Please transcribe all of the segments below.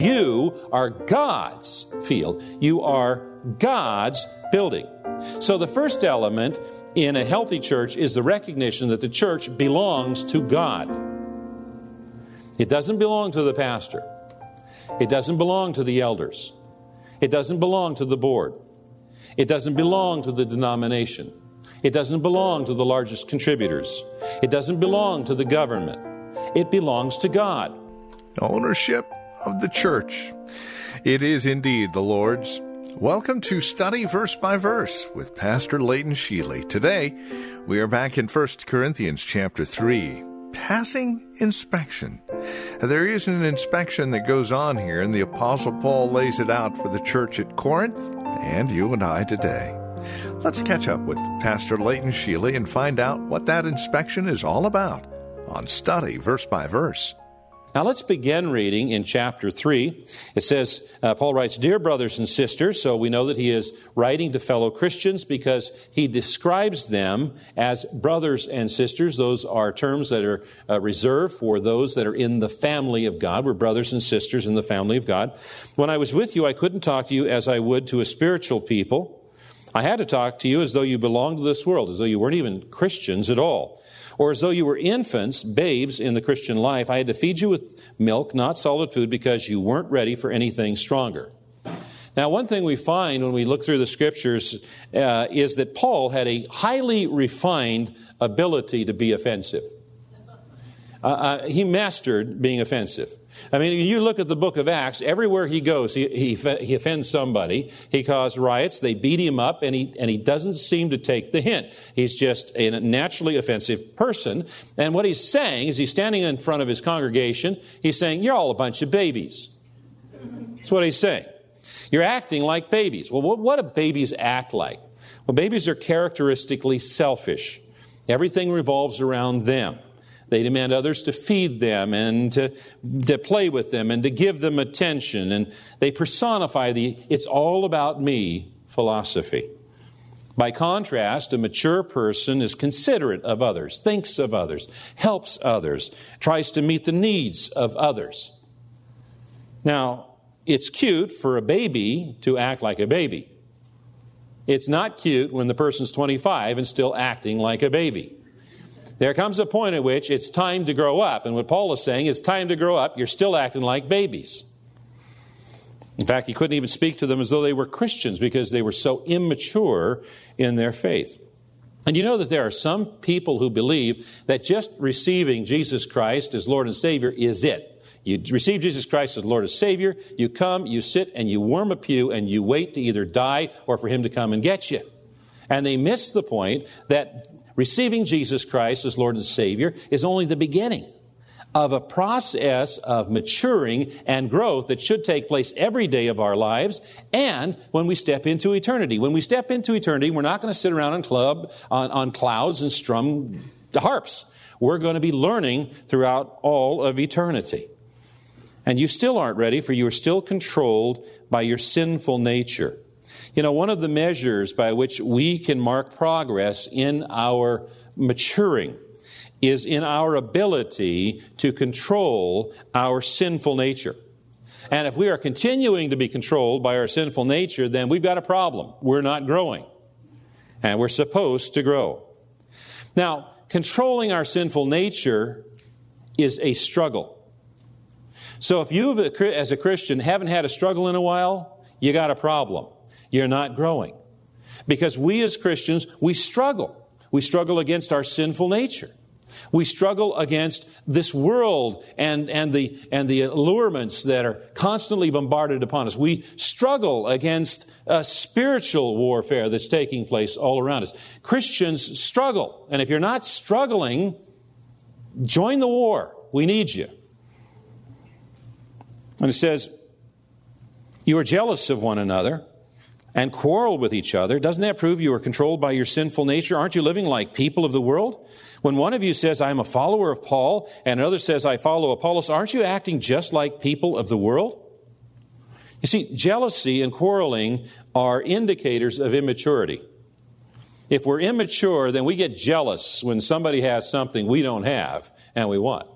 You are God's field. You are God's building. So the first element in a healthy church is the recognition that the church belongs to God. It doesn't belong to the pastor. It doesn't belong to the elders. It doesn't belong to the board. It doesn't belong to the denomination. It doesn't belong to the largest contributors. It doesn't belong to the government. It belongs to God. Ownership of the church. It is indeed the Lord's. Welcome to Study Verse by Verse with Pastor Leighton Sheely. Today, we are back in 1 Corinthians chapter 3, passing inspection. There is an inspection that goes on here, and the Apostle Paul lays it out for the church at Corinth and you and I today. Let's catch up with Pastor Leighton Sheely and find out what that inspection is all about on Study Verse by Verse. Now let's begin reading in chapter 3. It says, uh, Paul writes, Dear brothers and sisters, so we know that he is writing to fellow Christians because he describes them as brothers and sisters. Those are terms that are uh, reserved for those that are in the family of God. We're brothers and sisters in the family of God. When I was with you, I couldn't talk to you as I would to a spiritual people. I had to talk to you as though you belonged to this world, as though you weren't even Christians at all or as though you were infants, babes in the Christian life. I had to feed you with milk, not solid food, because you weren't ready for anything stronger. Now, one thing we find when we look through the scriptures uh, is that Paul had a highly refined ability to be offensive. Uh, uh, he mastered being offensive. I mean, you look at the book of Acts, everywhere he goes, he, he, he, offends somebody. He caused riots. They beat him up, and he, and he doesn't seem to take the hint. He's just a naturally offensive person. And what he's saying is he's standing in front of his congregation. He's saying, You're all a bunch of babies. That's what he's saying. You're acting like babies. Well, what, what do babies act like? Well, babies are characteristically selfish, everything revolves around them. They demand others to feed them and to, to play with them and to give them attention. And they personify the it's all about me philosophy. By contrast, a mature person is considerate of others, thinks of others, helps others, tries to meet the needs of others. Now, it's cute for a baby to act like a baby. It's not cute when the person's 25 and still acting like a baby. There comes a point at which it's time to grow up. And what Paul is saying is time to grow up. You're still acting like babies. In fact, he couldn't even speak to them as though they were Christians because they were so immature in their faith. And you know that there are some people who believe that just receiving Jesus Christ as Lord and Savior is it. You receive Jesus Christ as Lord and Savior, you come, you sit, and you warm a pew, and you wait to either die or for Him to come and get you. And they miss the point that Receiving Jesus Christ as Lord and Savior is only the beginning of a process of maturing and growth that should take place every day of our lives and when we step into eternity. When we step into eternity, we're not going to sit around on club on, on clouds and strum harps. We're going to be learning throughout all of eternity. And you still aren't ready, for you are still controlled by your sinful nature. You know, one of the measures by which we can mark progress in our maturing is in our ability to control our sinful nature. And if we are continuing to be controlled by our sinful nature, then we've got a problem. We're not growing. And we're supposed to grow. Now, controlling our sinful nature is a struggle. So if you, as a Christian, haven't had a struggle in a while, you got a problem you're not growing. Because we as Christians, we struggle. We struggle against our sinful nature. We struggle against this world and, and, the, and the allurements that are constantly bombarded upon us. We struggle against a spiritual warfare that's taking place all around us. Christians struggle. And if you're not struggling, join the war. We need you. And it says, you are jealous of one another and quarrel with each other, doesn't that prove you are controlled by your sinful nature? Aren't you living like people of the world? When one of you says, I'm a follower of Paul, and another says, I follow Apollos, aren't you acting just like people of the world? You see, jealousy and quarreling are indicators of immaturity. If we're immature, then we get jealous when somebody has something we don't have and we want.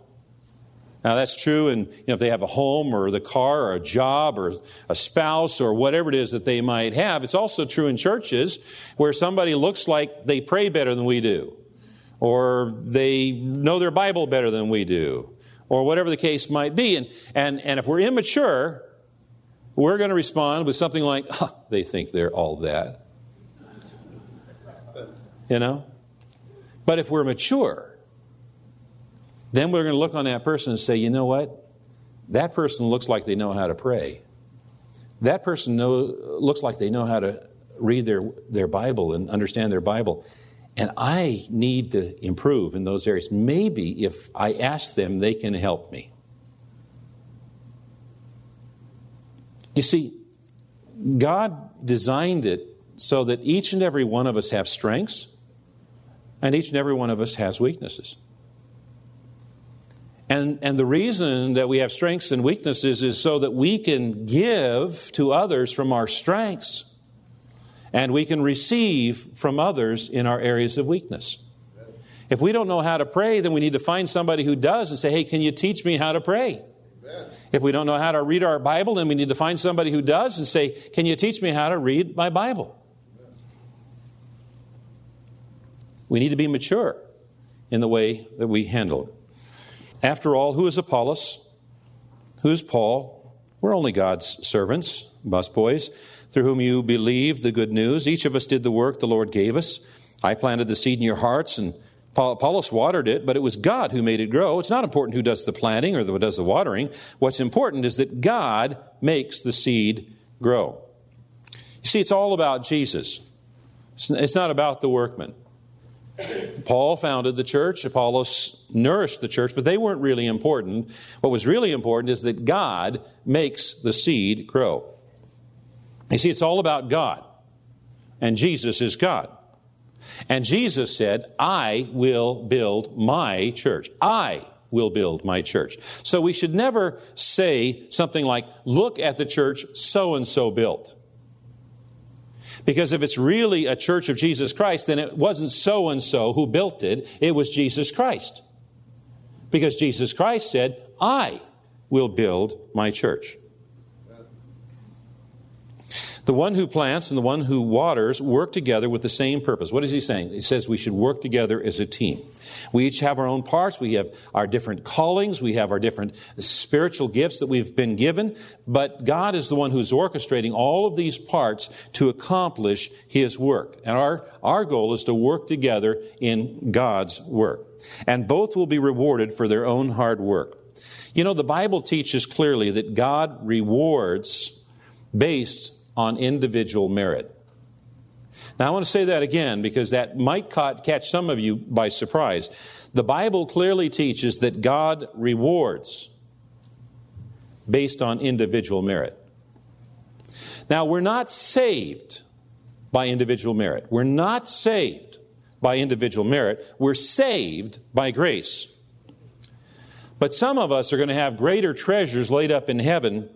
Now that's true and you know, if they have a home or the car or a job or a spouse or whatever it is that they might have. It's also true in churches where somebody looks like they pray better than we do or they know their Bible better than we do or whatever the case might be. And, and, and if we're immature, we're going to respond with something like, oh, they think they're all that. You know? But if we're mature, then we're going to look on that person and say, you know what? That person looks like they know how to pray. That person know, looks like they know how to read their, their Bible and understand their Bible. And I need to improve in those areas. Maybe if I ask them, they can help me. You see, God designed it so that each and every one of us have strengths and each and every one of us has weaknesses. And, and the reason that we have strengths and weaknesses is so that we can give to others from our strengths and we can receive from others in our areas of weakness. If we don't know how to pray, then we need to find somebody who does and say, hey, can you teach me how to pray? If we don't know how to read our Bible, then we need to find somebody who does and say, can you teach me how to read my Bible? We need to be mature in the way that we handle it. After all, who is Apollos? Who is Paul? We're only God's servants, busboys, through whom you believe the good news. Each of us did the work the Lord gave us. I planted the seed in your hearts, and Apollos watered it, but it was God who made it grow. It's not important who does the planting or who does the watering. What's important is that God makes the seed grow. You see, it's all about Jesus. It's not about the workman. Paul founded the church, Apollos nourished the church, but they weren't really important. What was really important is that God makes the seed grow. You see, it's all about God, and Jesus is God. And Jesus said, I will build my church. I will build my church. So we should never say something like, look at the church so and so built. Because if it's really a church of Jesus Christ, then it wasn't so and so who built it, it was Jesus Christ. Because Jesus Christ said, I will build my church. The one who plants and the one who waters work together with the same purpose. What is he saying? He says we should work together as a team. We each have our own parts. We have our different callings. We have our different spiritual gifts that we've been given. But God is the one who's orchestrating all of these parts to accomplish His work. And our, our goal is to work together in God's work. And both will be rewarded for their own hard work. You know, the Bible teaches clearly that God rewards based on individual merit. Now, I want to say that again because that might catch some of you by surprise. The Bible clearly teaches that God rewards based on individual merit. Now, we're not saved by individual merit. We're not saved by individual merit. We're saved by grace. But some of us are going to have greater treasures laid up in heaven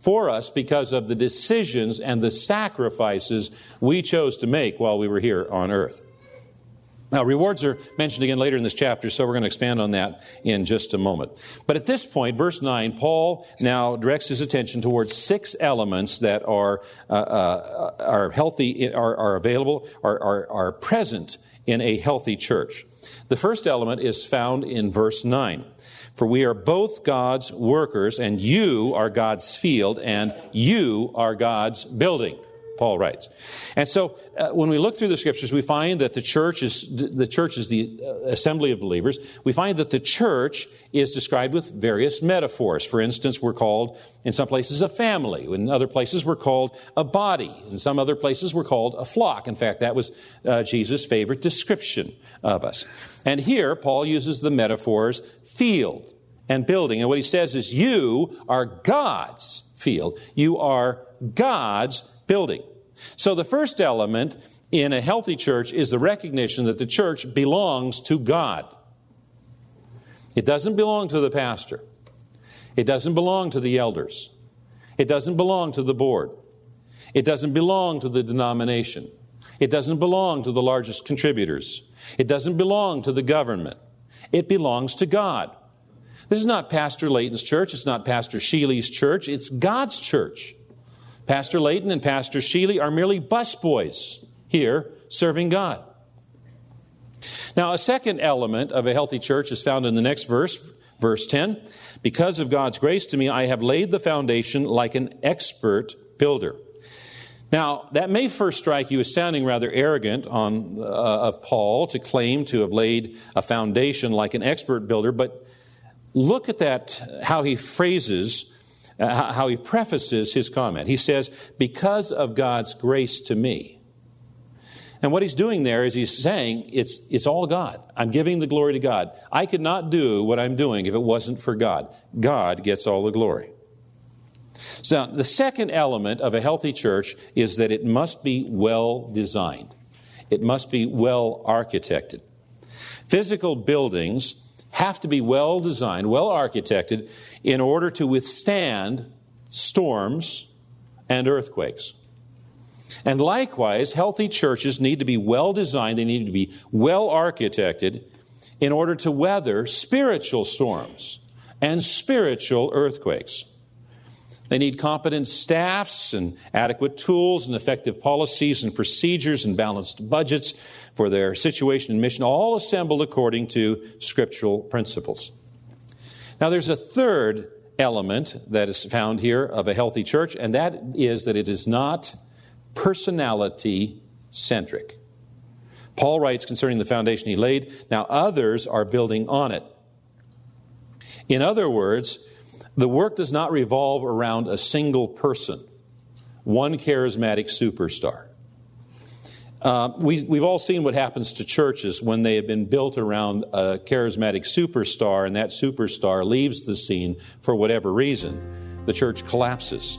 for us because of the decisions and the sacrifices we chose to make while we were here on earth. Now, rewards are mentioned again later in this chapter, so we're going to expand on that in just a moment. But at this point, verse 9, Paul now directs his attention towards six elements that are, uh, uh, are healthy, are, are available, are, are, are present in a healthy church. The first element is found in verse 9. For we are both God's workers, and you are God's field, and you are God's building. Paul writes. And so, uh, when we look through the scriptures, we find that the church is the church is the uh, assembly of believers. We find that the church is described with various metaphors. For instance, we're called in some places a family. In other places, we're called a body. In some other places, we're called a flock. In fact, that was uh, Jesus' favorite description of us. And here, Paul uses the metaphors field and building. And what he says is, you are God's field. You are God's building. So the first element in a healthy church is the recognition that the church belongs to God. It doesn't belong to the pastor. It doesn't belong to the elders. It doesn't belong to the board. It doesn't belong to the denomination. It doesn't belong to the largest contributors. It doesn't belong to the government. It belongs to God. This is not Pastor Layton's church. It's not Pastor Sheely's church. It's God's church. Pastor Layton and Pastor Sheely are merely busboys here serving God. Now, a second element of a healthy church is found in the next verse, verse 10. Because of God's grace to me, I have laid the foundation like an expert builder. Now, that may first strike you as sounding rather arrogant on, uh, of Paul to claim to have laid a foundation like an expert builder, but look at that, how he phrases, uh, how he prefaces his comment. He says, Because of God's grace to me. And what he's doing there is he's saying, it's, it's all God. I'm giving the glory to God. I could not do what I'm doing if it wasn't for God. God gets all the glory. So, the second element of a healthy church is that it must be well designed, it must be well architected. Physical buildings have to be well designed, well architected, in order to withstand storms and earthquakes. And likewise, healthy churches need to be well designed, they need to be well architected in order to weather spiritual storms and spiritual earthquakes. They need competent staffs and adequate tools and effective policies and procedures and balanced budgets for their situation and mission, all assembled according to scriptural principles. Now, there's a third element that is found here of a healthy church, and that is that it is not personality centric. Paul writes concerning the foundation he laid, now others are building on it. In other words, the work does not revolve around a single person, one charismatic superstar. Uh, we, we've all seen what happens to churches when they have been built around a charismatic superstar and that superstar leaves the scene for whatever reason. The church collapses.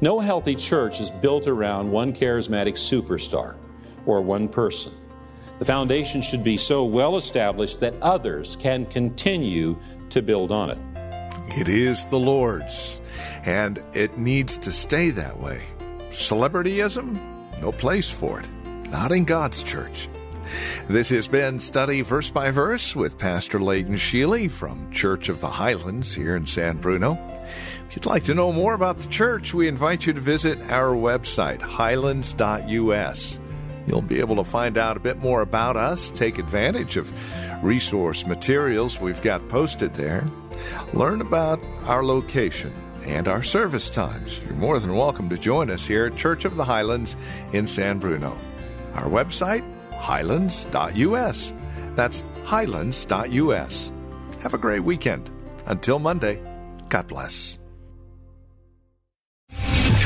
No healthy church is built around one charismatic superstar or one person. The foundation should be so well established that others can continue to build on it. It is the Lord's, and it needs to stay that way. Celebrityism? No place for it. Not in God's church. This has been Study Verse by Verse with Pastor Layton Sheely from Church of the Highlands here in San Bruno. If you'd like to know more about the church, we invite you to visit our website, highlands.us. You'll be able to find out a bit more about us, take advantage of resource materials we've got posted there, learn about our location and our service times. You're more than welcome to join us here at Church of the Highlands in San Bruno. Our website, highlands.us. That's highlands.us. Have a great weekend. Until Monday, God bless.